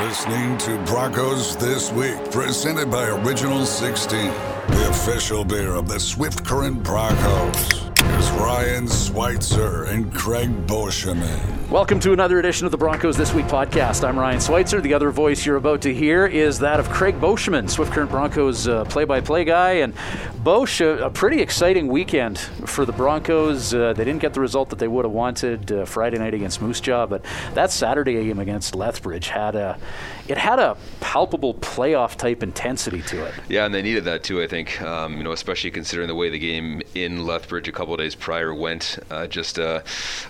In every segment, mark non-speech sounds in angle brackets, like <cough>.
listening to Broncos This Week, presented by Original 16, the official beer of the Swift Current Broncos. Here's Ryan Schweitzer and Craig Boscheman. Welcome to another edition of the Broncos This Week podcast. I'm Ryan Schweitzer. The other voice you're about to hear is that of Craig Boscheman, Swift Current Broncos play by play guy. And Bosch, a, a, pretty exciting weekend for the Broncos. Uh, they didn't get the result that they would have wanted uh, Friday night against Moose Jaw, but that Saturday game against Lethbridge had a it had a palpable playoff type intensity to it. Yeah, and they needed that too. I think um, you know, especially considering the way the game in Lethbridge a couple days prior went. Uh, just a,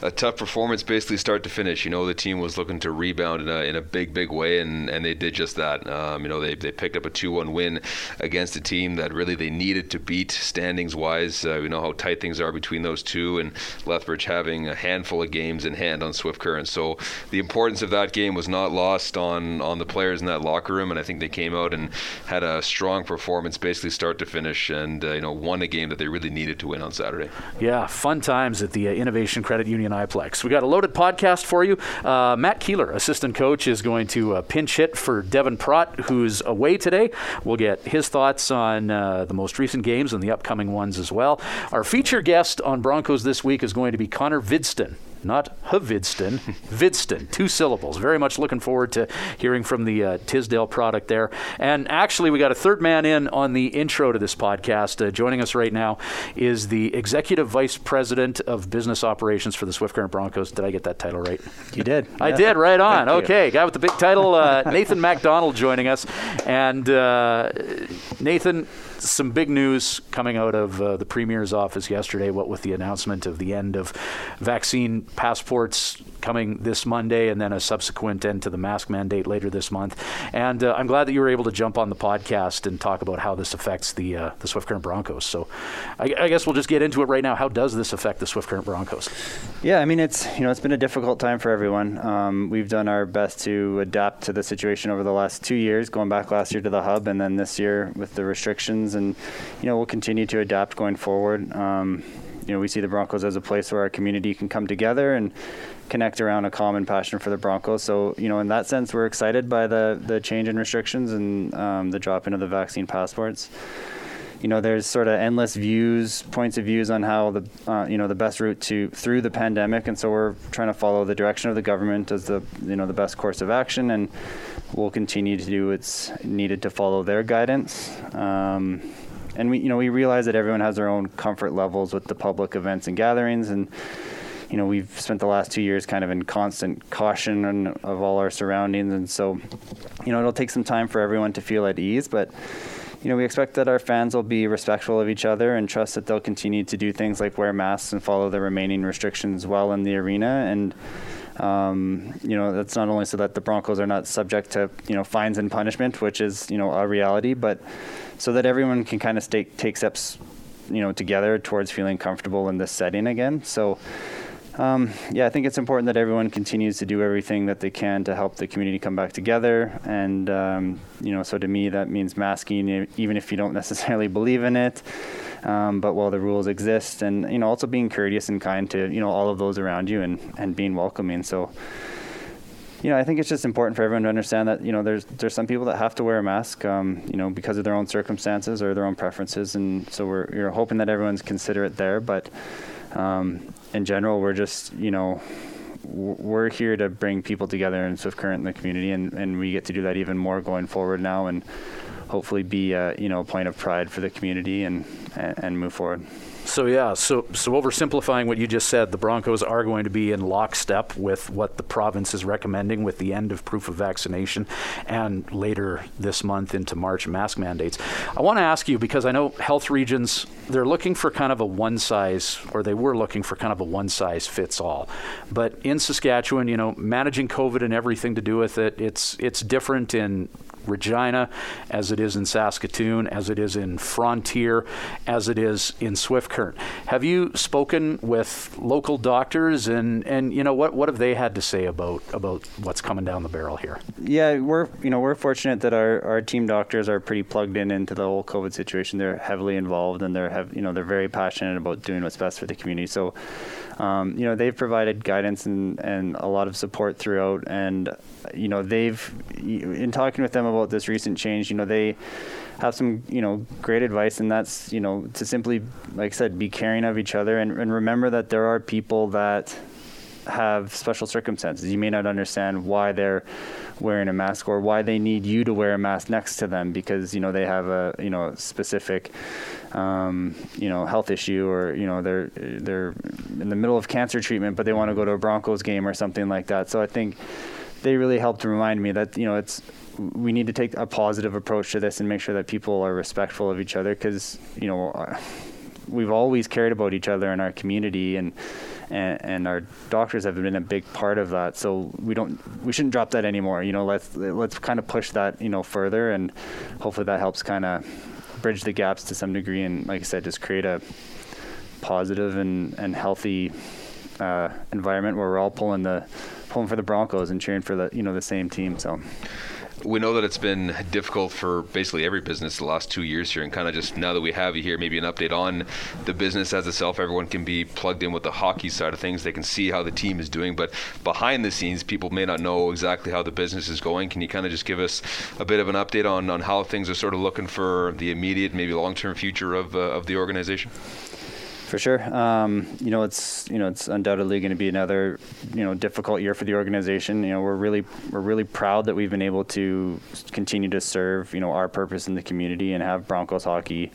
a tough performance, basically start to finish. You know, the team was looking to rebound in a, in a big, big way, and, and they did just that. Um, you know, they, they picked up a 2-1 win against a team that really they needed to beat standings wise. Uh, we know how tight things are between those two, and Lethbridge having a handful of games in hand on Swift Current. So the importance of that game was not lost on on the players in that locker room, and I think they came out and had a strong performance, basically start to finish, and uh, you know won a game that they really needed to win on Saturday. Yeah, fun times at the uh, Innovation Credit Union iPlex. We got a loaded podcast for you. Uh, Matt Keeler, assistant coach, is going to uh, pinch hit for Devan Praught, who's away today. We'll get his thoughts on uh, the most recent games and the upcoming ones as well. Our feature guest on Broncos this week is going to be Connor Hvidston not Havidston, Vidston, two syllables. Very much looking forward to hearing from the uh, Tisdale product there. And actually, we got a third man in on the intro to this podcast. Uh, joining us right now is the Executive Vice President of Business Operations for the Swift Current Broncos. Did I get that title right? You did. I yeah. did, right on. okay, guy with the big title, uh, Nathan MacDonald joining us. And uh, Nathan, some big news coming out of uh, the Premier's office yesterday, what with the announcement of the end of vaccine passports coming this Monday and then a subsequent end to the mask mandate later this month. And uh, I'm glad that you were able to jump on the podcast and talk about how this affects the, uh, the Swift Current Broncos. So I, I, guess we'll just get into it right now. How does this affect the Swift Current Broncos? Yeah, I mean, it's, you know, it's been a difficult time for everyone. Um, we've done our best to adapt to the situation over the last two years, going back last year to the hub and then this year with the restrictions and you know we'll continue to adapt going forward. Um, you know, we see the Broncos as a place where our community can come together and connect around a common passion for the Broncos. So, you know, in that sense, we're excited by the the change in restrictions and um, the drop of the vaccine passports. You know, there's sort of endless views, points of views on how the uh, you know the best route to through the pandemic, and so we're trying to follow the direction of the government as the you know the best course of action, and we'll continue to do what's needed to follow their guidance. Um, and we you know we realize that everyone has their own comfort levels with the public events and gatherings. And you know we've spent the last two years kind of in constant caution and, of all our surroundings. And so you know it'll take some time for everyone to feel at ease. But you know we expect that our fans will be respectful of each other and trust that they'll continue to do things like wear masks and follow the remaining restrictions while in the arena. And um, you know, that's not only so that the Broncos are not subject to, you know, fines and punishment, which is, you know, a reality, but so that everyone can kind of take take steps, you know, together towards feeling comfortable in this setting again. So. Um, yeah, I think it's important that everyone continues to do everything that they can to help the community come back together. And, um, you know, so to me, that means masking, even if you don't <laughs> necessarily believe in it. Um, but while the rules exist, and, you know, also being courteous and kind to, you know, all of those around you and, and being welcoming. So, you know, I think it's just important for everyone to understand that you know there's there's some people that have to wear a mask, um, you know, because of their own circumstances or their own preferences, and so we're you're hoping that everyone's considerate there. But um, in general, we're just you know we're here to bring people together in Swift Current in the community, and, and we get to do that even more going forward now, and hopefully be a, you know a point of pride for the community and and, and move forward. So yeah, so so oversimplifying what you just said, the Broncos are going to be in lockstep with what the province is recommending with the end of proof of vaccination, and later this month into March mask mandates. I want to ask you because I know health regions they're looking for kind of a one size, or they were looking for kind of a one size fits all. But in Saskatchewan, you know, managing COVID and everything to do with it, it's it's different in Regina, as it is in Saskatoon, as it is in Frontier, as it is in Swift Current. Have you spoken with local doctors and, and you know what, what have they had to say about about what's coming down the barrel here? Yeah, we're you know we're fortunate that our, our team doctors are pretty plugged in into the whole COVID situation. They're heavily involved and they're have you know they're very passionate about doing what's best for the community. So um, you know, they've provided guidance and, and a lot of support throughout. And, you know, they've, in talking with them about this recent change, you know, they have some, you know, great advice. And that's, you know, to simply, like I said, be caring of each other and, and remember that there are people that have special circumstances. You may not understand why they're wearing a mask or why they need you to wear a mask next to them because you know they have a you know specific um, you know health issue or you know they're they're in the middle of cancer treatment but they want to go to a Broncos game or something like that. So I think they really helped remind me that you know it's we need to take a positive approach to this and make sure that people are respectful of each other because you know uh, we've always cared about each other in our community and and, and our doctors have been a big part of that. So we don't we shouldn't drop that anymore. You know, let's let's kind of push that you know further, and hopefully that helps kind of bridge the gaps to some degree, and like I said, just create a positive and and healthy uh, environment where we're all pulling the pulling for the Broncos and cheering for the you know the same team. So we know that it's been difficult for basically every business the last two years here, and kind of just now that we have you here, maybe an update on the business as itself. Everyone can be plugged in with the hockey side of things. They can see how the team is doing, but behind the scenes, people may not know exactly how the business is going. Can you kind of just give us a bit of an update on, on how things are sort of looking for the immediate, maybe long term future of, uh, of the organization? For sure. Um, you know, it's you know it's undoubtedly going to be another you know difficult year for the organization. You know, we're really we're really proud that we've been able to continue to serve you know our purpose in the community and have Broncos hockey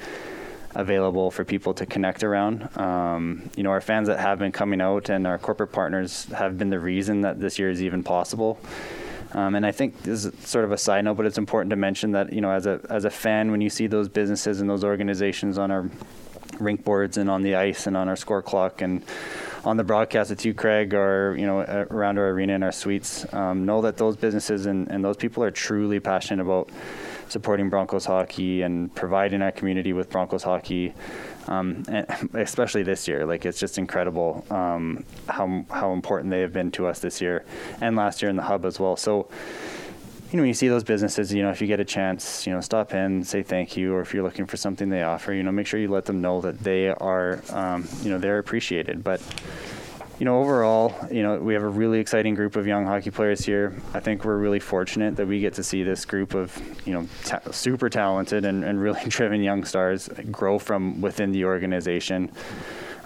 available for people to connect around. Um, you know, our fans that have been coming out and our corporate partners have been the reason that this year is even possible. Um, and I think this is sort of a side note, but it's important to mention that you know, as a as a fan, when you see those businesses and those organizations on our rink boards and on the ice and on our score clock and on the broadcast at you, Craig, or you know around our arena and our suites. Um, know that those businesses and, and those people are truly passionate about supporting Broncos hockey and providing our community with Broncos hockey. Um, <laughs> especially this year, like it's just incredible um, how how important they have been to us this year and last year in the hub as well. So you know, when you see those businesses, you know, if you get a chance, you know, stop in, say thank you, or if you're looking for something they offer, you know, make sure you let them know that they are, um, you know, they're appreciated. But, you know, overall, you know, we have a really exciting group of young hockey players here. I think we're really fortunate that we get to see this group of, you know, ta- super talented and, and really <laughs> driven young stars grow from within the organization.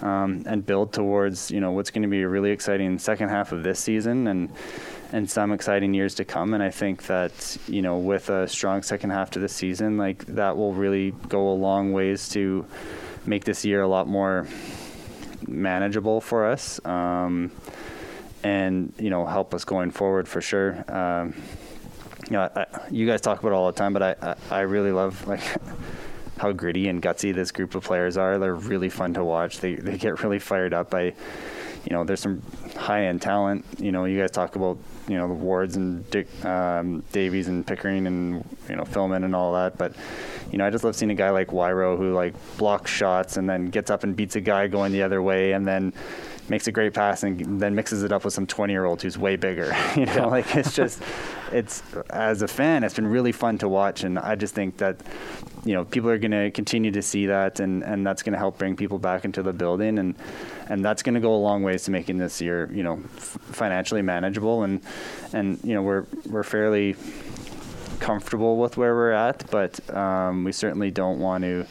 Um, and build towards you know what's going to be a really exciting second half of this season and and some exciting years to come. And I think that you know, with a strong second half to the season, like that will really go a long ways to make this year a lot more manageable for us, um, and you know, help us going forward for sure. Um, you know, I, you guys talk about it all the time, but I, I, I really love like. <laughs> how gritty and gutsy this group of players are. They're really fun to watch. They they get really fired up. I, you know, there's some high end talent. You know, you guys talk about you know the Wards and Dick um, Davies and Pickering and you know Filmon and all that. But you know I just love seeing a guy like Wyro who like blocks shots and then gets up and beats a guy going the other way and then makes a great pass and then mixes it up with some 20 year old who's way bigger. <laughs> you know, like it's just, <laughs> it's as a fan, it's been really fun to watch, and I just think that, you know, people are going to continue to see that, and and that's going to help bring people back into the building, and and that's going to go a long ways to making this year, you know, f- financially manageable, and and you know we're we're fairly comfortable with where we're at, but um, we certainly don't want to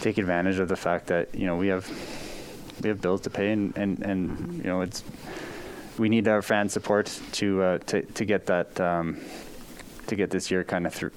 take advantage of the fact that you know we have we have bills to pay, and, and, and you know it's we need our fan support to uh, to to get that um, to get this year kind of through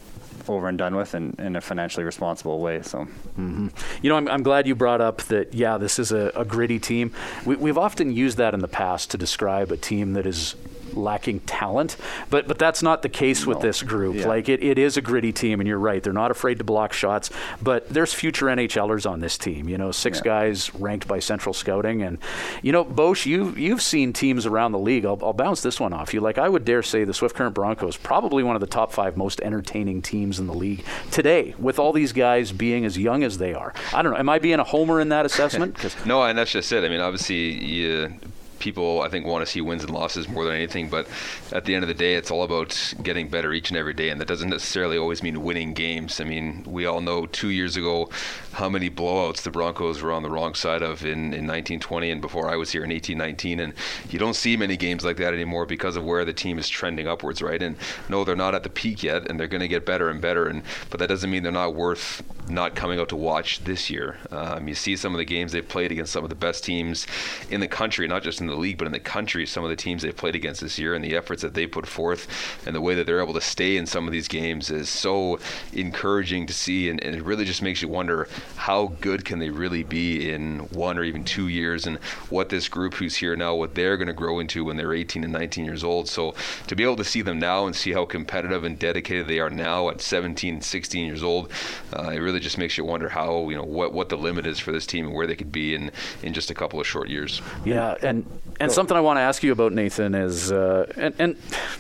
over and done with in, in a financially responsible way. So, mm-hmm. you know, I'm, I'm glad you brought up that. Yeah, this is a, a gritty team. We, we've often used that in the past to describe a team that is lacking talent, but but that's not the case no. with this group. Yeah. Like it, it is a gritty team, and you're right. They're not afraid to block shots, but there's future NHLers on this team. You know, six yeah. guys ranked by Central Scouting, and you know, Bosch, you you've seen teams around the league. I'll, I'll bounce this one off you. Like I would dare say, the Swift Current Broncos probably one of the top five most entertaining teams in the league today, with all these guys being as young as they are. I don't know. Am I being a homer in that assessment? <laughs> no, and that's just it. I mean, obviously, you people I think want to see wins and losses more than anything. But at the end of the day, it's all about getting better each and every day, and that doesn't necessarily always mean winning games. I mean, we all know two years ago how many blowouts the Broncos were on the wrong side of in, in 1920 and before I was here in 1819, and you don't see many games like that anymore because of where the team is trending upwards, right? And no, they're not at the peak yet, and they're going to get better and better, and but that doesn't mean they're not worth not coming out to watch this year. Um, you see some of the games they've played against some of the best teams in the country, not just in the league, but in the country. Some of the teams they've played against this year and the efforts that they put forth and the way that they're able to stay in some of these games is so encouraging to see. And, and it really just makes you wonder how good can they really be in one or even two years and what this group who's here now, what they're going to grow into when they're 18 and 19 years old. So to be able to see them now and see how competitive and dedicated they are now at 17, 16 years old, uh, it really just makes you wonder how, you know, what, what the limit is for this team and where they could be in, in just a couple of short years. Yeah. And, and something I want to ask you about, Nathan, is, uh, and, and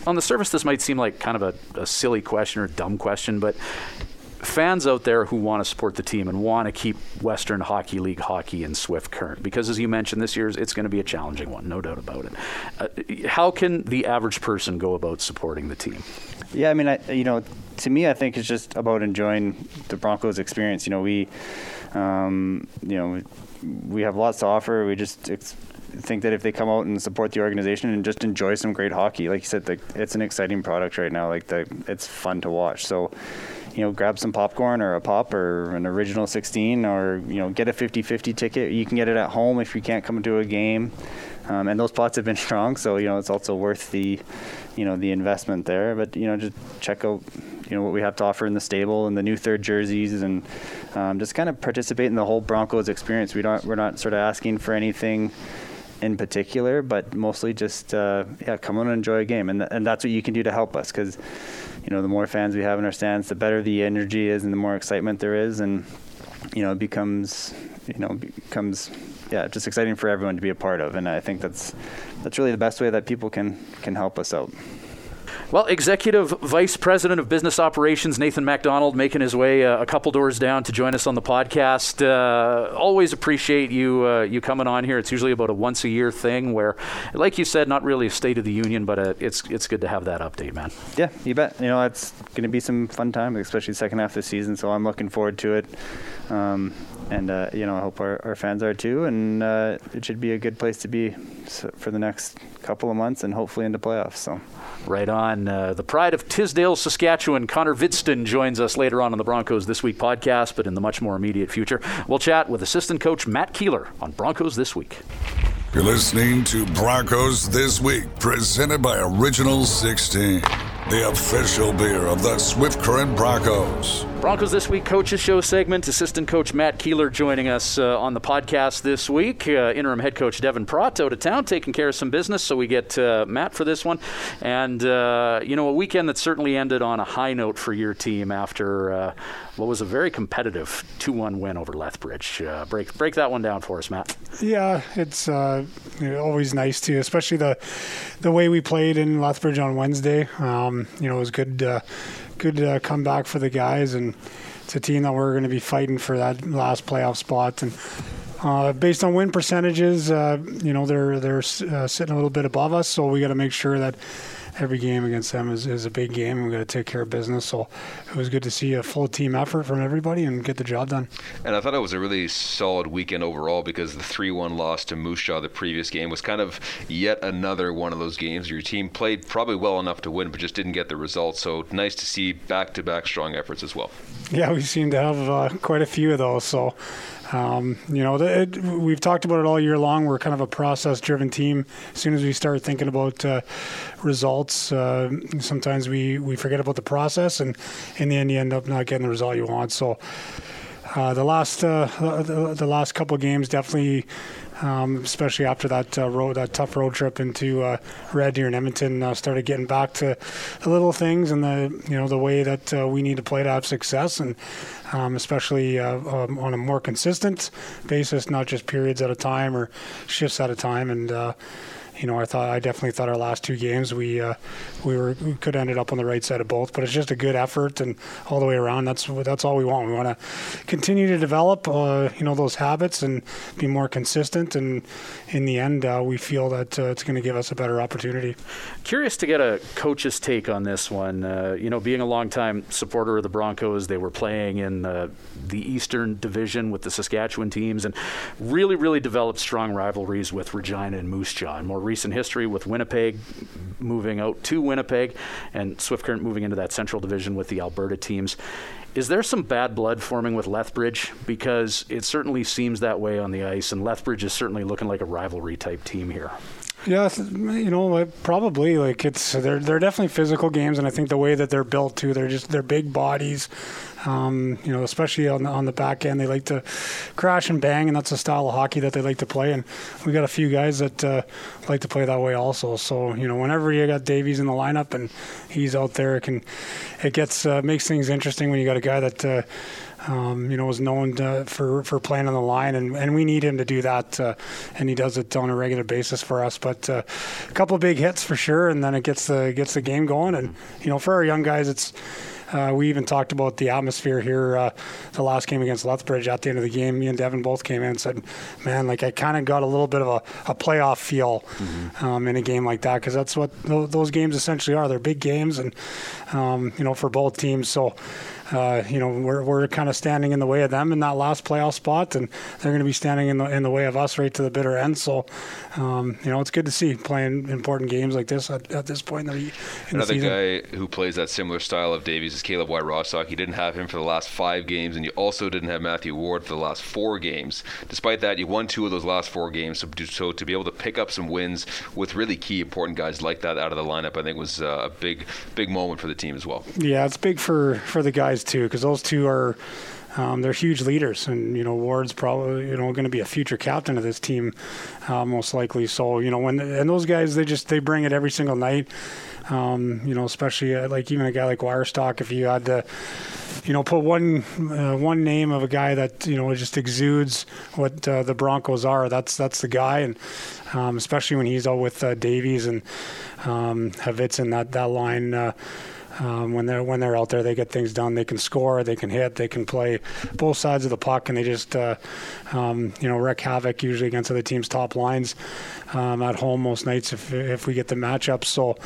on the surface, this might seem like kind of a, a silly question or a dumb question, but fans out there who want to support the team and want to keep Western Hockey League hockey in swift current, because as you mentioned, this year it's going to be a challenging one, no doubt about it. Uh, how can the average person go about supporting the team? Yeah, I mean, I, you know, to me, I think it's just about enjoying the Broncos experience. You know, we, um, you know, we have lots to offer. We just ex- think that if they come out and support the organization and just enjoy some great hockey, like you said, the, it's an exciting product right now. Like the, it's fun to watch. So, you know, grab some popcorn or a pop or an original 16 or, you know, get a 50-50 ticket. You can get it at home if you can't come to a game. Um, and those plots have been <laughs> strong, so you know it's also worth the, you know, the investment there. But you know, just check out, you know, what we have to offer in the stable and the new third jerseys, and um, just kind of participate in the whole Broncos experience. We don't, we're not sort of asking for anything in particular, but mostly just uh, yeah, come on and enjoy a game, and th- and that's what you can do to help us because you know the more fans we have in our stands, the better the energy is, and the more excitement there is, and you know it becomes you know becomes yeah just exciting for everyone to be a part of, and I think that's that's really the best way that people can can help us out. Well, Executive Vice President of Business Operations Nathan MacDonald making his way uh, a couple doors down to join us on the podcast. Uh, always appreciate you uh, you coming on here. It's usually about a once a year thing where, like you said, not really a State of the Union, but uh, it's it's good to have that update, man. Yeah, you bet. You know, it's going to be some fun time, especially the second half of the season. So I'm looking forward to it. Um, and uh, you know, I hope our, our fans are too. And uh, it should be a good place to be for the next couple of months, and hopefully into playoffs. So. Right on. Uh, the pride of Tisdale, Saskatchewan, Connor Hvidston joins us later on in the Broncos This Week podcast, but in the much more immediate future, we'll chat with assistant coach Matt Keeler on Broncos This Week. You're listening to Broncos This Week, presented by Original 16, the official beer of the Swift Current Broncos. Broncos This Week Coaches Show segment. Assistant Coach Matt Keeler joining us uh, on the podcast this week. Uh, interim head coach Devan Praught out of town taking care of some business, so we get uh, Matt for this one. And, uh, you know, a weekend that certainly ended on a high note for your team after uh, what was a very competitive 2 1 win over Lethbridge. Uh, break, break that one down for us, Matt. Yeah, it's always nice to, especially the, the way we played in Lethbridge on Wednesday. Um, you know, it was good good uh, comeback for the guys, and it's a team that we're going to be fighting for that last playoff spot. And uh, based on win percentages, uh, you know they're they're uh, sitting a little bit above us, so we got to make sure that every game against them is, is a big game. and We got to take care of business. So it was good to see a full team effort from everybody and get the job done. And I thought it was a really solid weekend overall because the 3-1 loss to Moose Jaw the previous game was kind of yet another one of those games. Your team played probably well enough to win, but just didn't get the results. So nice to see back-to-back strong efforts as well. Yeah, we seem to have uh, quite a few of those. So um, you know, it, we've talked about it all year long. We're kind of a process-driven team. As soon as we start thinking about uh, results, uh, sometimes we, we forget about the process, and in the end, you end up not getting the result you want. So, uh, the last uh, the, the, last couple games definitely um, especially after that uh, road, that tough road trip into uh, Red Deer and Edmonton. Uh, started getting back to the little things and the you know the way that uh, we need to play to have success, and um, especially uh, um, on a more consistent basis, not just periods at a time or shifts at a time, and uh, you know, I thought I definitely thought our last two games we uh, we were we could ended up on the right side of both, but it's just a good effort and all the way around. That's that's all we want. We want to continue to develop, uh, you know, those habits and be more consistent. And in the end, uh, we feel that uh, it's going to give us a better opportunity. Curious to get a coach's take on this one. Uh, you know, being a longtime supporter of the Broncos, they were playing in the, the Eastern Division with the Saskatchewan teams, and really, really developed strong rivalries with Regina and Moose Jaw. And more recent history with Winnipeg moving out to Winnipeg and Swift Current moving into that Central Division with the Alberta teams. Is there some bad blood forming with Lethbridge? Because it certainly seems that way on the ice, and Lethbridge is certainly looking like a rivalry type team here. Yeah, you know, probably like it's they're they're definitely physical games, and I think the way that they're built too, they're just they're big bodies. Um, you know, especially on the on the back end, they like to crash and bang, and that's a style of hockey that they like to play. And we got a few guys that uh, like to play that way also. So you know, whenever you got Davies in the lineup and he's out there, it can it gets uh, makes things interesting when you got a guy that. Uh, um, you know, is known to, for for playing on the line, and, and we need him to do that, uh, and he does it on a regular basis for us. But uh, a couple of big hits for sure, and then it gets the gets the game going. And you know, for our young guys, it's uh, we even talked about the atmosphere here. Uh, the last game against Lethbridge at the end of the game, me and Devin both came in and said, "Man, like I kind of got a little bit of a, a playoff feel mm-hmm. um, in a game like that because that's what th- those games essentially are. They're big games, and um, you know for both teams. So." Uh, you know, we're, we're kind of standing in the way of them in that last playoff spot, and they're going to be standing in the in the way of us right to the bitter end. So, um, you know, it's good to see playing important games like this at, at this point in the, in Another the guy who plays that similar style of Davies is Caleb White Rostock. You didn't have him for the last five games, and you also didn't have Matthew Ward for the last four games. Despite that, you won two of those last four games. So, so to be able to pick up some wins with really key important guys like that out of the lineup, I think was uh, a big, big moment for the team as well. Yeah, it's big for for the guys too, because those two are. Um, they're huge leaders, and you know Ward's probably you know going to be a future captain of this team, uh, most likely. So you know when and those guys they just they bring it every single night. Um, you know, especially uh, like even a guy like Wirestock, if you had to, you know, put one uh, one name of a guy that you know just exudes what uh, the Broncos are, that's that's the guy, and um, especially when he's out with uh, Davies and um, Havitz and that that line. Um, when they're when they're out there, they get things done. They can score, they can hit, they can play both sides of the puck, and they just uh, um, you know wreak havoc usually against other teams' top lines um, at home most nights if if we get the matchups. So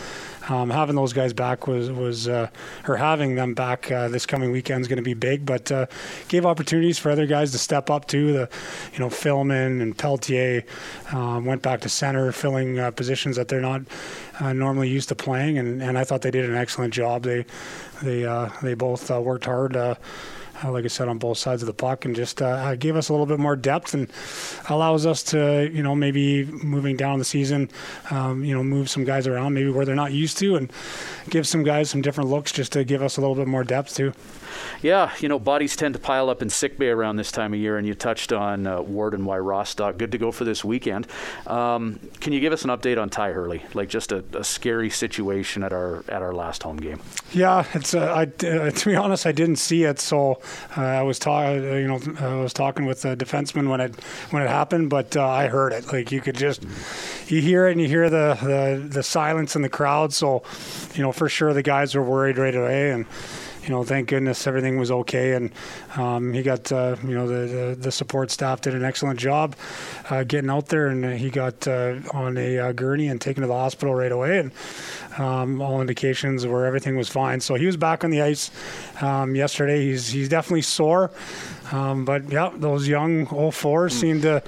um, having those guys back was was uh, or having them back uh, this coming weekend is going to be big. But uh, gave opportunities for other guys to step up too. The you know Filmon and Peltier um, went back to center, filling uh, positions that they're not uh, normally used to playing, and, and I thought they did an excellent job. They they uh, they both worked hard uh, like I said, on both sides of the puck, and just uh, gave us a little bit more depth and allows us to, you know, maybe moving down the season, um, you know, move some guys around maybe where they're not used to, and give some guys some different looks just to give us a little bit more depth too. Yeah, you know, bodies tend to pile up in sick bay around this time of year, and you touched on uh, Ward and Why Rostock. Good to go for this weekend. Um, can you give us an update on Ty Hurley? Like just a, a scary situation at our at our last home game. Yeah, it's. Uh, I, uh, to be honest, I didn't see it, so uh, I was talking. Uh, you know, I was talking with the defenseman when it when it happened, but uh, I heard it. Like you could just you hear it and you hear the, the the silence in the crowd. So, you know, for sure the guys were worried right away and you know, thank goodness everything was okay, and um, he got uh, you know the, the, the support staff did an excellent job uh, getting out there, and he got uh, on a uh, gurney and taken to the hospital right away, and um, all indications were everything was fine. So he was back on the ice um, yesterday. He's he's definitely sore, um, but yeah, those young 04s mm. seem to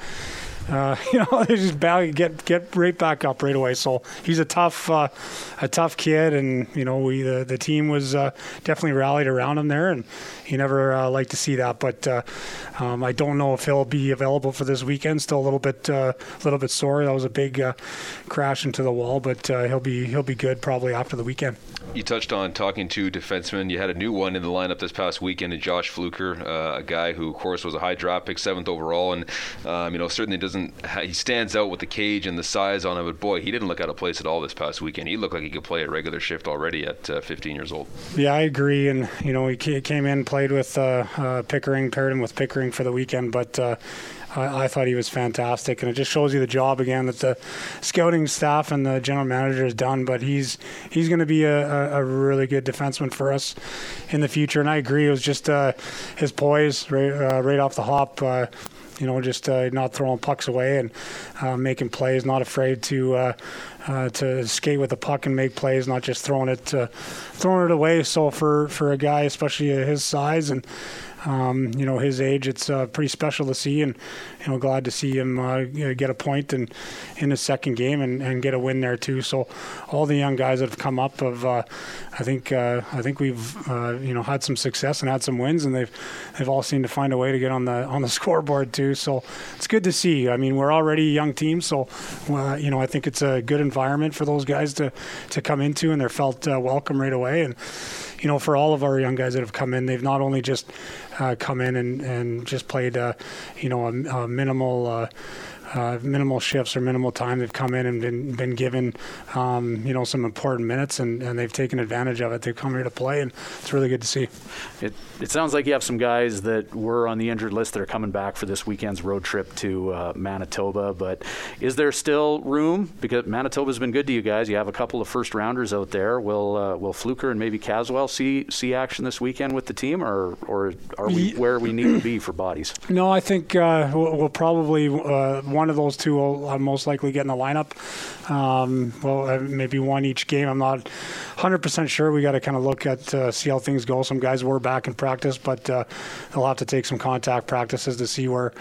uh, <laughs> you know, they just get get right back up right away. So he's a tough uh, a tough kid, and you know, we the, the team was uh, definitely rallied around him there, and you never uh, like to see that. But uh, um, I don't know if he'll be available for this weekend. Still a little bit a uh, little bit sore. That was a big crash into the wall, but he'll be he'll be good probably after the weekend. You touched on talking to defensemen. You had a new one in the lineup this past weekend, and Josh Fluker, a guy who, of course, was a high draft pick, seventh overall, and um, you know certainly doesn't. He stands out with the cage and the size on him. But boy, he didn't look out of place at all this past weekend. He looked like he could play a regular shift already at uh, 15 years old. Yeah, I agree. And you know, he came in, played with uh, uh, Pickering, paired him with Pickering for the weekend, but. I, I, thought he was fantastic, and it just shows you the job again that the scouting staff and the general manager has done. But he's he's going to be a, a, a, really good defenseman for us in the future. And I agree, it was just uh, his poise right, uh, right off the hop. Uh, you know, just uh, not throwing pucks away and uh, making plays, not afraid to uh, to skate with the puck and make plays, not just throwing it throwing it away. So for for a guy, especially his size and um, you know his age, it's uh, pretty special to see, and you know glad to see him uh, get a point in in his second game and, and get a win there too. So all the young guys that have come up have, uh, I think uh, I think we've uh, you know had some success and had some wins, and they've they've all seemed to find a way to get on the on the <laughs> scoreboard too. So it's good to see. I mean we're already a young team, so uh, you know I think it's a good environment for those guys to to come into, and they're felt welcome right away and you know, for all of our young guys that have come in, they've not only just uh, come in and, and just played, uh, you know, a, a minimal. Uh, minimal shifts or minimal time. They've come in and been been given, um, you know, some important minutes, and, and they've taken advantage of it. They've come here to play, and it's really good to see. It it sounds like you have some guys that were on the injured list that are coming back for this weekend's road trip to uh, Manitoba. But is there still room? Because Manitoba's been good to you guys. You have a couple of first rounders out there. Will uh, Will Fluker and maybe Caswell see see action this weekend with the team, or or are we where we need to be for bodies? No, I think uh, we'll, we'll, probably uh, one of those two will uh, most likely get in the lineup. Um, well, uh, maybe one each game. I'm not 100% sure. We got to kind of look at uh, see how things go. Some guys were back in practice, but uh, they'll have to take some contact practices to see where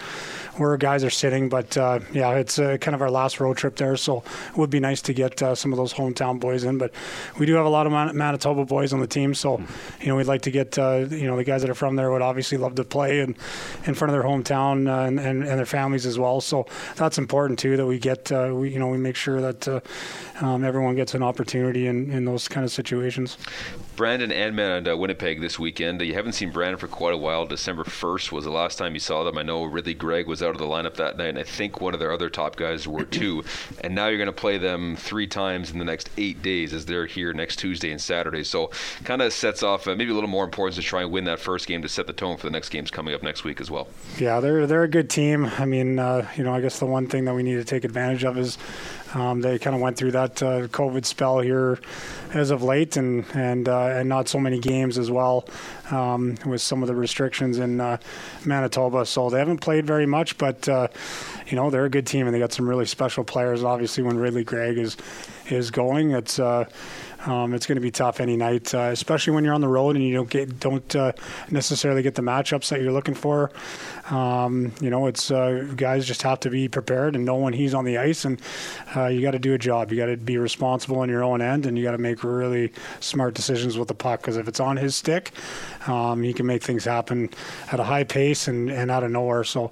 where guys are sitting. But uh, yeah, it's uh, kind of our last road trip there, so it would be nice to get some of those hometown boys in. But we do have a lot of Man- Manitoba boys on the team, so you know we'd like to get you know the guys that are from there would obviously love to play and in front of their hometown and, and, and their families as well. So that's important too that we get uh, we you know we make sure that um, everyone gets an opportunity in, in those kind of situations. Brandon and uh, Winnipeg this weekend. You haven't seen Brandon for quite a while. December 1st was the last time you saw them. I know Ridly Greig was out of the lineup that night, and I think one of their other top guys were <clears throat> too. and now you're going to play them three times in the next eight days as they're here next Tuesday and Saturday. So kind of sets off uh, maybe a little more importance to try and win that first game to set the tone for the next games coming up next week as well. Yeah, they're they're a good team. I mean, uh, you know, I guess the one thing that we need to take advantage of is um, they kind of went through that uh, COVID spell here as of late, and and uh, and not so many games as well um, with some of the restrictions in uh, Manitoba. So they haven't played very much, but uh, you know they're a good team, and they got some really special players. Obviously, when Ridly Greig is is going, it's uh, um, it's going to be tough any night, uh, especially when you're on the road and you don't get don't uh, necessarily get the matchups that you're looking for. Um, you know, it's uh, guys just have to be prepared and know when he's on the ice, and uh, you got to do a job. You got to be responsible on your own end, and you got to make really smart decisions with the puck. Because if it's on his stick, um, he can make things happen at a high pace and, and out of nowhere. So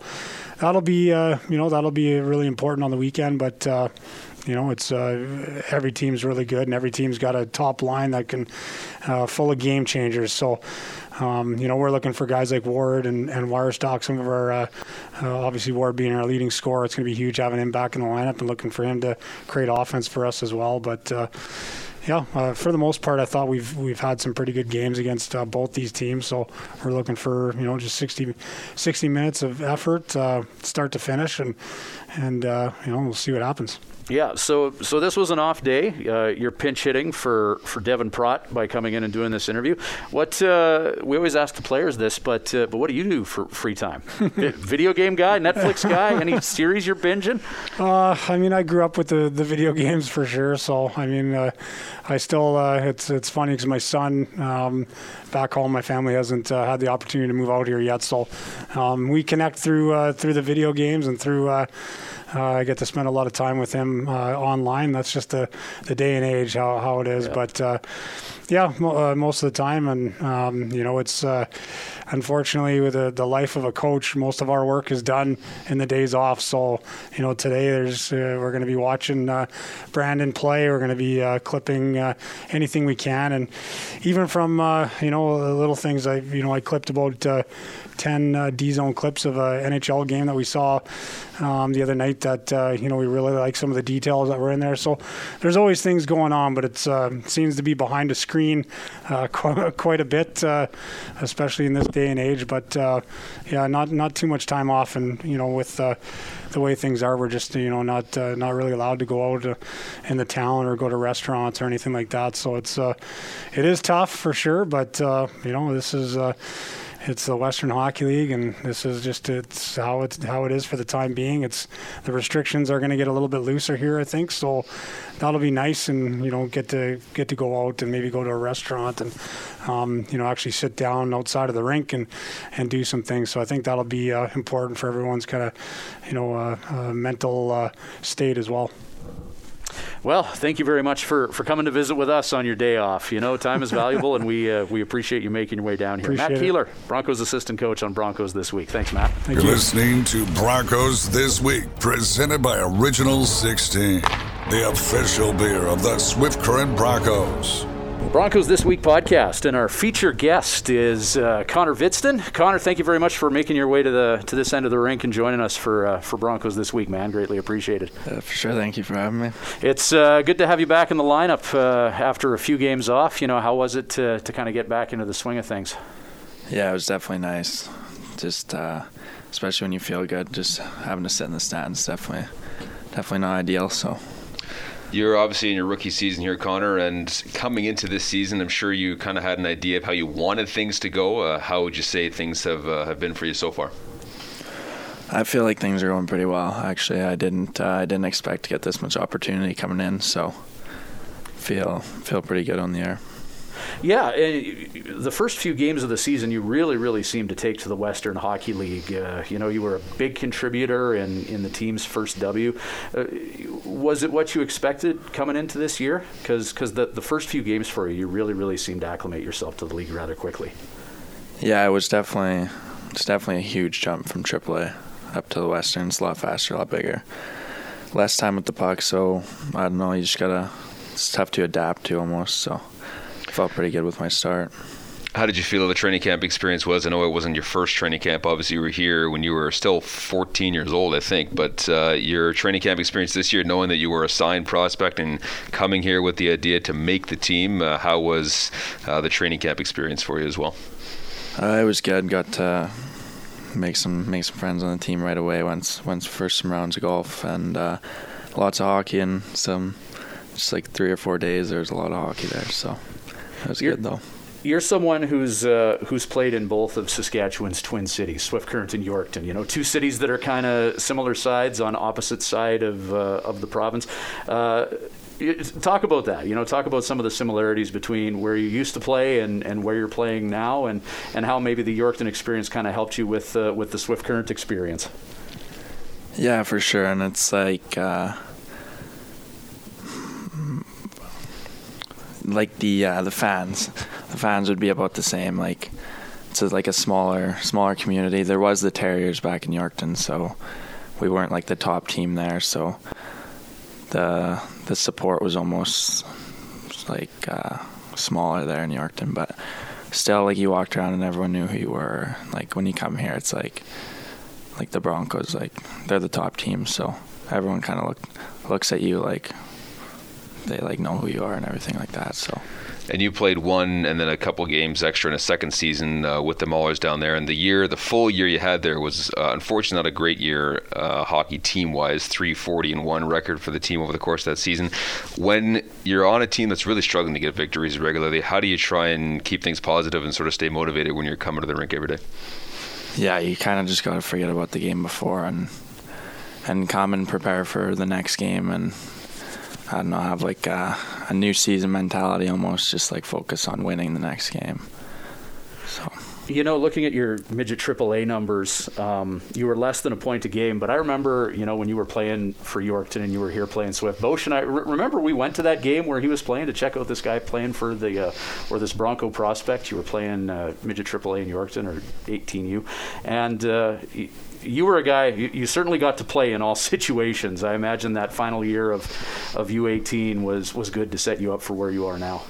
that'll be uh, you know that'll be really important on the weekend, but uh, you know, it's uh, every team's really good, and every team's got a top line that can uh, full of game changers. So, um, you know, we're looking for guys like Ward and, and Wirestock. Some of our, uh, uh obviously Ward being our leading scorer, it's going to be huge having him back in the lineup and looking for him to create offense for us as well. But uh, yeah, uh, for the most part, I thought we've we've had some pretty good games against uh, both these teams. So we're looking for you know just 60, 60 minutes of effort, uh, start to finish, and and you know we'll see what happens. Yeah, so so this was an off day. Uh, you're pinch hitting for, for Devan Praught by coming in and doing this interview. What uh, we always ask the players this, but uh, but what do you do for free time? <laughs> video game guy, Netflix guy, any <laughs> series you're binging? Uh, I mean, I grew up with the, the video <laughs> games for sure. So I mean, uh, I still uh, it's it's funny because my son um, back home, my family hasn't had the opportunity to move out here yet. So um, we connect through through the video games and through uh, I get to spend a lot of time with him uh, online. That's just the, the day and age how, how it is. Yeah. But uh, Yeah, uh, most of the time, and um, you know, it's uh, unfortunately with the, the life of a coach, most of our work is done in the days off. So, you know, today there's uh, we're going to be watching uh, Brandon play. We're going to be uh, clipping uh, anything we can, and even from you know little things. I you know I clipped about 10 uh, D zone clips of an NHL game that we saw um, the other night that, uh, you know, we really like some of the details that were in there. So there's always things going on, but it uh, seems to be behind a screen uh, <laughs> quite a bit, uh, especially in this day and age. But uh, yeah, not, not too much time off. And, you know, with the way things are, we're just you know not uh, not really allowed to go out uh, in the town or go to restaurants or anything like that. So it's uh, it is tough for sure, but you know this is it's the Western Hockey League, and this is just it's how it's how it is for the time being. It's the restrictions are going to get a little bit looser here, I think. So that'll be nice, and you know, get to get to go out and maybe go to a restaurant and um, you know actually sit down outside of the rink and and do some things. So I think that'll be uh, important for everyone's kind of you know uh, uh, mental uh, state as well. Well, thank you very much for, for coming to visit with us on your day off. You know, time is valuable, and we uh, we appreciate you making your way down here. Appreciate Matt Keeler, Broncos assistant coach on Broncos this week. Thanks, Matt. Thank You're you. listening to Broncos This Week, presented by Original 16, the official beer of the Swift Current Broncos. Broncos This Week podcast, and our feature guest is uh, Connor Hvidston. Connor, thank you very much for making your way to the to this end of the rink and joining us for uh, for Broncos This Week, man. Greatly appreciated. Uh, for sure, thank you for having me. It's uh, good to have you back in the lineup uh, after a few games off. You know, how was it to, to kind of get back into the swing of things? Yeah, it was definitely nice. Just uh, especially when you feel good, just having to sit in the stands definitely definitely not ideal. So you're obviously in your rookie season here, Connor, and coming into this season, I'm sure you kind of had an idea of how you wanted things to go. Uh, how would you say things have uh, have been for you so far? I feel like things are going pretty well. Actually, I didn't uh, I didn't expect to get this much opportunity coming in, so feel feel pretty good on the air. Yeah, the first few games of the season, you really, really seemed to take to the Western Hockey League. Uh, you know, you were a big contributor in, in the team's first W. Uh, was it what you expected coming into this year? Because the, the first few games for you, you really, really seemed to acclimate yourself to the league rather quickly. Yeah, it was definitely it's definitely a huge jump from AAA up to the Western. It's a lot faster, a lot bigger, less time with the puck. So I don't know. You just gotta. It's tough to adapt to almost. So felt pretty good with my start. How did you feel the training camp experience was? I know it wasn't your first training camp. Obviously, you were here when you were still 14 years old, I think. But uh, your training camp experience this year, knowing that you were a signed prospect and coming here with the idea to make the team, uh, how was uh, the training camp experience for you as well? Uh, it was good. Got to make some make some friends on the team right away. Once once first some rounds of golf and uh, lots of hockey and some just like three or four days. There was a lot of hockey there, so was you're, good though. You're someone who's uh, who's played in both of Saskatchewan's twin cities, Swift Current and Yorkton. You know, two cities that are kind of similar sides on opposite side of uh, of the province. Uh, talk about that. You know, talk about some of the similarities between where you used to play and, and where you're playing now, and, and how maybe the Yorkton experience kind of helped you with uh, with the Swift Current experience. Yeah, for sure, and it's like like the uh, the fans. The fans would be about the same. Like it's a, like a smaller smaller community. There was the Terriers back in Yorkton, so we weren't like the top team there. So the the support was almost like uh, smaller there in Yorkton, but still like you walked around and everyone knew who you were. Like when you come here, it's like like the Broncos, like they're the top team, so everyone kind of look, looks at you like they like know who you are and everything like that. So. And you played one and then a couple games extra in a second season uh, with the Maulers down there. And the year, the full year you had there was uh, unfortunately not a great year uh, hockey team wise. 340 and one record for the team over the course of that season. When you're on a team that's really struggling to get victories regularly, how do you try and keep things positive and sort of stay motivated when you're coming to the rink every day? Yeah, you kind of just got to forget about the game before and and come and prepare for the next game and I don't know, have like a, a, new season mentality almost, just like focus on winning the next game. So. You know, looking at your midget AAA numbers, um, you were less than a point a game. But I remember, you know, when you were playing for Yorkton and you were here playing Swift. Bosch and I re- remember we went to that game where he was playing to check out this guy playing for the uh, or this Bronco prospect. You were playing uh, midget AAA in Yorkton or 18U, and. Uh, you were a guy. You, you, certainly got to play in all <laughs> situations. I imagine that final year of of U18 was was good to set you up for where you are now.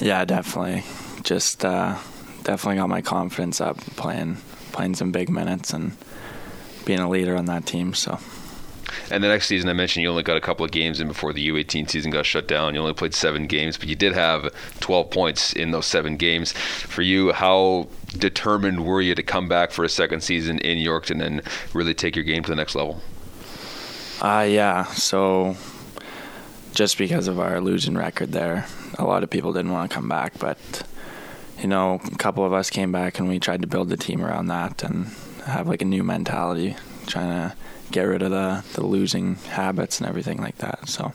Yeah, definitely. Just uh, definitely got my confidence up playing playing some big minutes and being a leader on that team. So. And the next season, I mentioned you only got a couple of games in before the U18 season got shut down. You only played seven games, but you did have 12 points in those seven games. For you, how determined were you to come back for a second season in Yorkton and really take your game to the next level? Uh, yeah. So just because of our losing record there, a lot of people didn't want to come back, but you know, a couple of us came back and we tried to build the team around that and have like a new mentality, trying to get rid of the, the losing habits and everything like that. So.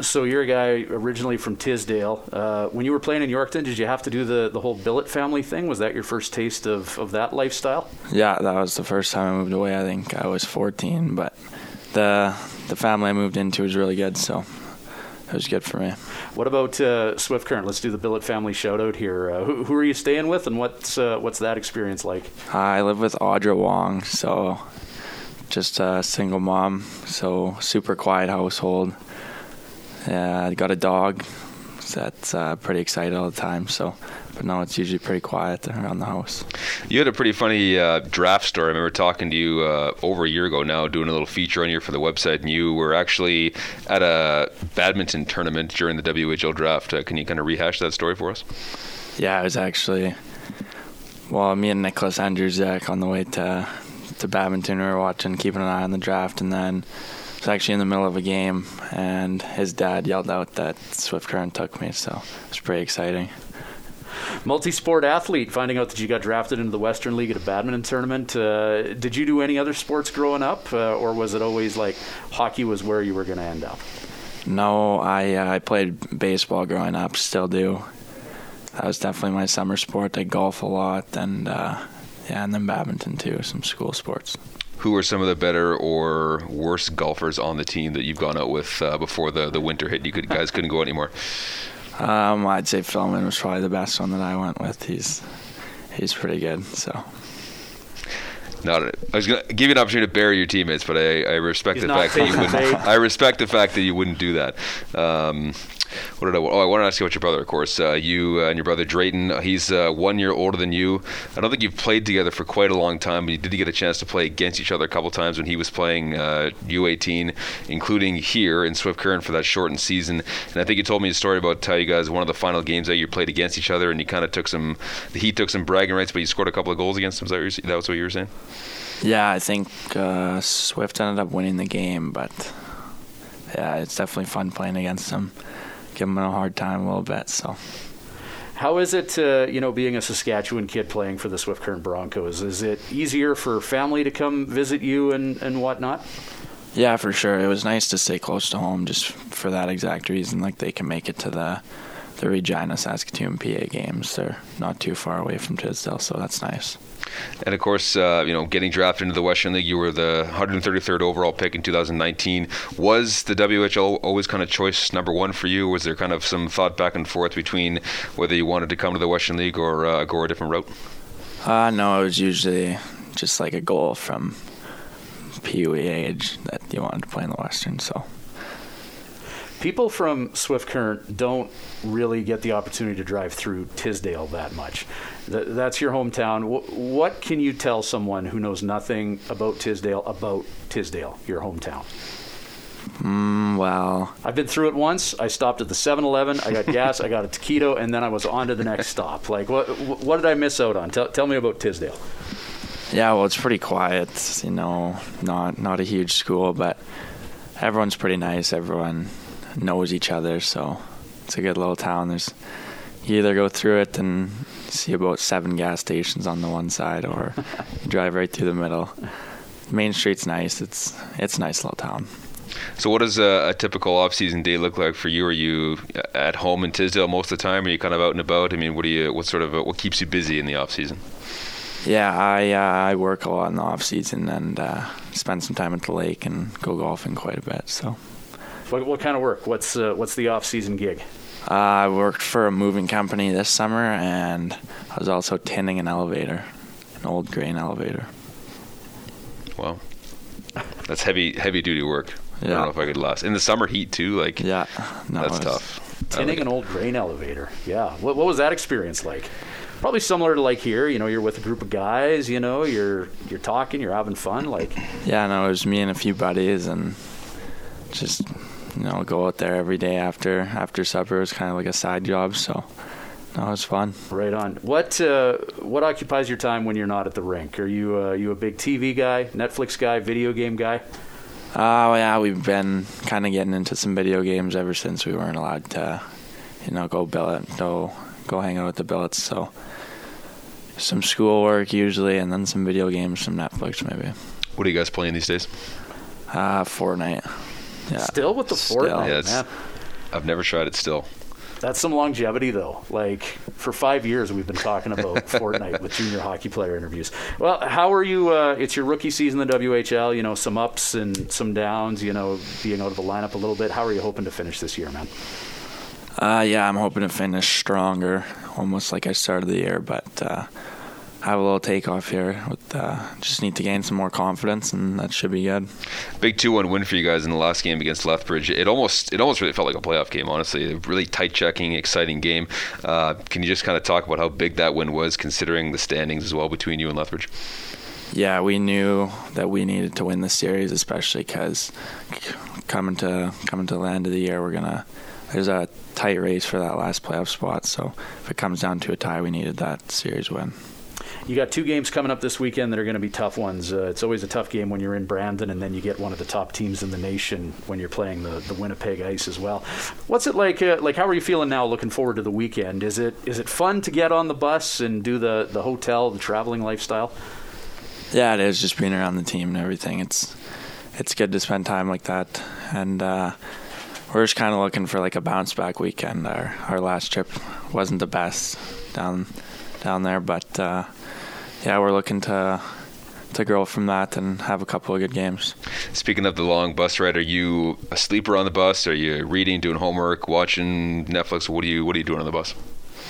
So you're a guy originally from Tisdale. Uh, when you were playing in Yorkton, did you have to do the, the whole billet family thing? Was that your first taste of, of that lifestyle? Yeah, that was the first time I moved away. I think I was 14, but the the family I moved into was really good, so it was good for me. What about uh, Swift Current? Let's do the Billet family shout out here. Uh, who, who, are you staying with, and what's uh, what's that experience like? I live with Audra Wong, so just a single mom, so super quiet household. Yeah, I got a dog that's uh, pretty excited all the time. So, but no, it's usually pretty quiet around the house. You had a pretty funny uh, draft story. I remember talking to you uh, over a year ago now, doing a little feature on you for the website, and you were actually at a badminton tournament during the WHL draft. Uh, can you kind of rehash that story for us? Yeah, I was actually. Well, me and Nicholas Andrzejczyk on the way to to badminton, we were watching, keeping an eye on the draft, and then was actually in the middle of a game, and his dad yelled out that Swift Current took me, so it was pretty exciting. Multi-sport athlete, finding out that you got drafted into the Western League at a badminton tournament. Uh, did you do any other sports growing up, uh, or was it always like hockey was where you were going to end up? No, I uh, I played baseball growing up, still do. That was definitely my summer sport. I golf a lot, and uh, yeah, and then badminton too, some school sports who are some of the better or worse golfers on the team that you've gone out with uh, before the, the winter hit? You could, guys couldn't go anymore. Um, I'd say Filmon was probably the best one that I went with. He's he's pretty good. So. Not, I was going to give you an opportunity to bury your teammates, but I, I respect he's the fact that you wouldn't. <laughs> I respect the fact that you wouldn't do that. Um, what did I? Oh, I want to ask you about your brother. Of course, uh, you and your brother Drayton. Uh, he's uh, one year older than you. I don't think you've played together for quite a long time, but you did get a chance to play against each other a couple times when he was playing U18, uh, including here in Swift Current for that shortened season. And I think you told me a story about how you guys one of the final games that you played against each other, and you kind of took some. He took some bragging rights, but you scored a couple of goals against him. That, that was what you were saying. Yeah, I think uh, Swift ended up winning the game, but yeah, it's definitely fun playing against him give them a hard time a little bit. So. How is it, uh, you know, being a Saskatchewan kid playing for the Swift Current Broncos? Is it easier for family to come visit you and, and whatnot? Yeah, for sure. It was nice to stay close to home just for that exact reason. Like they can make it to the the Regina Saskatoon PA games. They're not too far away from Tisdale, so that's nice. And of course, uh, you know, getting drafted into the Western League, you were the 133rd overall pick in 2019. Was the WHL always kind of choice number one for you? Was there kind of some thought back and forth between whether you wanted to come to the Western League or uh, go a different route? Uh, no, it was usually just like a goal from PUE age that you wanted to play in the Western. So people from Swift Current don't really get the opportunity to drive through Tisdale that much. that's your hometown. what can you tell someone who knows nothing about Tisdale about Tisdale, your hometown? Mm, well, I've been through it once. I stopped at the 7-Eleven. I got gas. I got a taquito, and then I was on to the next stop. Like, what what did I miss out on? Tell, tell me about Tisdale. Yeah, well, it's pretty quiet. You know, not not a huge school, but everyone's pretty nice. Everyone knows each other, so it's a good little town. There's you either go through it and see about seven gas stations on the one side, or you drive right through the middle. Main Street's nice. It's it's a nice little town. So, what does a, a typical off-season day look like for you? Are you at home in Tisdale most of the time? Are you kind of out and about? I mean, what do you? What sort of what keeps you busy in the off-season? Yeah, I uh, I work a lot in the off season and uh, spend some time at the lake and go golfing quite a bit. So, what, what kind of work? What's uh, what's the off-season gig? uh, I worked for a moving company this summer, and I was also tinning an elevator, an old grain elevator. Wow, that's heavy heavy duty work. I don't know if I could last in the summer heat too. Like, Yeah, no, that's tough. I Tinning like an old grain elevator. Yeah. What, what was that experience like? Probably similar to like here. You know, you're with a group of guys. You know, you're you're talking, you're having fun. Like, Yeah, no, it was me and a few buddies, and just you know go out there every day after after supper. It was kind of like a side job, so no, it was fun. right on. What uh, what occupies your time when you're not at the rink? Are you uh, you a big TV guy, Netflix guy, video game guy? Oh yeah, we've been kind of getting into some video games ever since we weren't allowed to, you know, go billet, go go hang out with the billets. So some schoolwork usually, and then some video games, some Netflix maybe. What are you guys playing these days? Uh, Fortnite. Yeah. Still with the Still. Fortnite, Yeah, it's- man. I've never tried it still. That's some longevity, though. Like for five years, we've been talking about <laughs> Fortnite with junior hockey player interviews. Well, how are you? Uh, it's your rookie season in the WHL. You know, some ups and some downs. You know, being out of the lineup a little bit. How are you hoping to finish this year, man? Uh, yeah, I'm hoping to finish stronger, almost like I started the year, but uh, have a little takeoff here. With uh, just need to gain some more confidence, and that should be good. Big two-one win for you guys in the last game against Lethbridge. It almost it almost really felt like a playoff game. Honestly, a really tight checking, exciting game. Uh, can you just kind of talk about how big that win was, considering the standings as well between you and Lethbridge? Yeah, we knew that we needed to win the series, especially because coming to coming to the end of the year, we're gonna. There's a tight race for that last playoff spot, so if it comes down to a tie, we needed that series win. You got two games coming up this weekend that are going to be tough ones. Uh, it's always a tough game when you're in Brandon, and then you get one of the top teams in the nation when you're playing the, the Winnipeg Ice as well. What's it like? Uh, like, how are you feeling now? Looking forward to the weekend. Is it is it fun to get on the bus and do the the hotel, the traveling lifestyle? Yeah, it is just being around the team and everything. It's it's good to spend time like that, and uh, we're just kind of looking for like a bounce back weekend. Our our last trip wasn't the best down down there, but uh, yeah, we're looking to to grow from that and have a couple of good games. Speaking of the long bus ride, are you a sleeper on the bus? Are you reading, doing homework, watching Netflix? What are you What are you doing on the bus?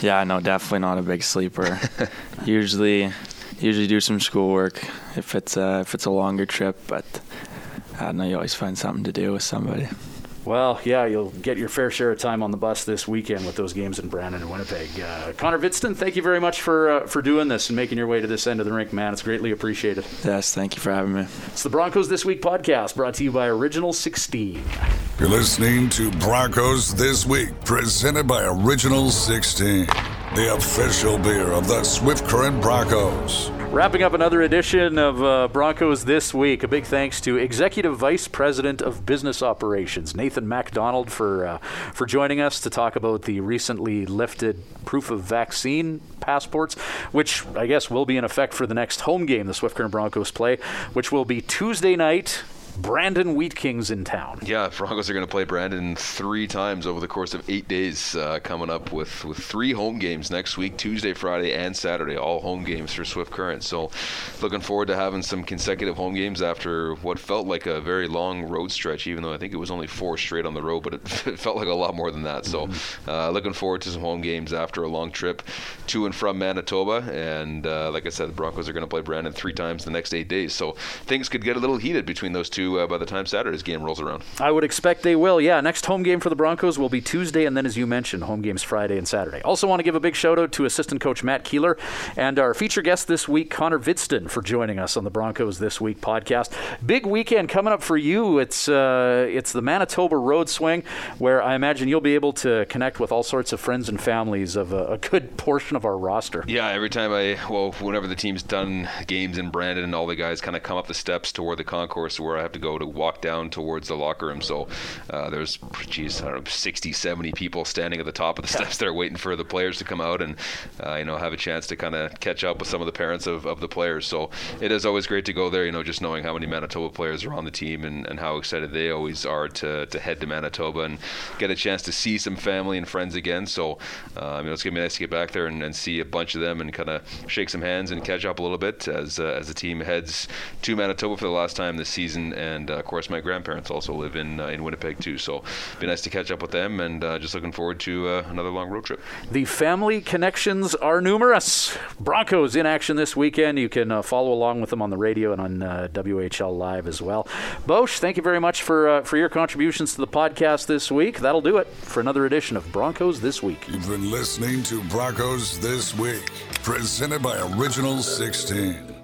Yeah, no, definitely not a big sleeper. <laughs> usually, usually do some schoolwork if it's a, if it's a longer trip, but I don't know. You always find something to do with somebody. Well, yeah, you'll get your fair share of time on the bus this weekend with those games in Brandon and Winnipeg. Uh, Connor Hvidston, thank you very much for uh, for doing this and making your way to this end of the rink, man. It's greatly appreciated. Yes, thank you for having me. It's the Broncos This Week podcast brought to you by Original 16. You're listening to Broncos This Week, presented by Original 16, the official beer of the Swift Current Broncos. Wrapping up another edition of uh, Broncos This Week, a big thanks to Executive Vice President of Business Operations, Nathan MacDonald, for, uh, for joining us to talk about the recently lifted proof of vaccine passports, which I guess will be in effect for the next home game the Swift Current Broncos play, which will be Tuesday night. Brandon Wheat Kings in town. Yeah, Broncos are going to play Brandon three times over the course of eight days, uh, coming up with, with three home games next week Tuesday, Friday, and Saturday, all home games for Swift Current. So, looking forward to having some consecutive home games after what felt like a very long road stretch, even though I think it was only four straight on the road, but it, <laughs> it felt like a lot more than that. So, uh, looking forward to some home games after a long trip to and from Manitoba. And uh, like I said, the Broncos are going to play Brandon three times the next eight days. So, things could get a little heated between those two uh, by the time Saturday's game rolls around. I would expect they will. Yeah, next home game for the Broncos will be Tuesday, and then, as you mentioned, home games Friday and Saturday. Also, want to give a big shout out to assistant coach Matt Keeler and our feature guest this week, Connor Hvidston, for joining us on the Broncos This Week podcast. Big weekend coming up for you. It's uh, it's the Manitoba Road Swing, where I imagine you'll be able to connect with all sorts of friends and families of a, a good portion of our roster. Yeah, every time I, well, whenever the team's done games in Brandon, and all the guys kind of come up the steps toward the concourse where I have to to go to walk down towards the locker room. So uh, there's, geez, I don't know, 60, 70 people standing at the top of the steps there waiting for the players to come out and, uh, you know, have a chance to kind of catch up with some of the parents of, of the players. So it is always great to go there, you know, just knowing how many Manitoba players are on the team and, and how excited they always are to, to head to Manitoba and get a chance to see some family and friends again. So, um, you know, it's going to be nice to get back there and, and see a bunch of them and kind of shake some hands and catch up a little bit as, uh, as the team heads to Manitoba for the last time this season. And, uh, of course, my grandparents also live in, uh, in Winnipeg, too. So it'll be nice to catch up with them and uh, just looking forward to uh, another long road trip. The family connections are numerous. Broncos in action this weekend. You can uh, follow along with them on the radio and on uh, WHL Live as well. Bosch, thank you very much for uh, for your contributions to the podcast this week. That'll do it for another edition of Broncos This Week. You've been listening to Broncos This Week, presented by Original 16.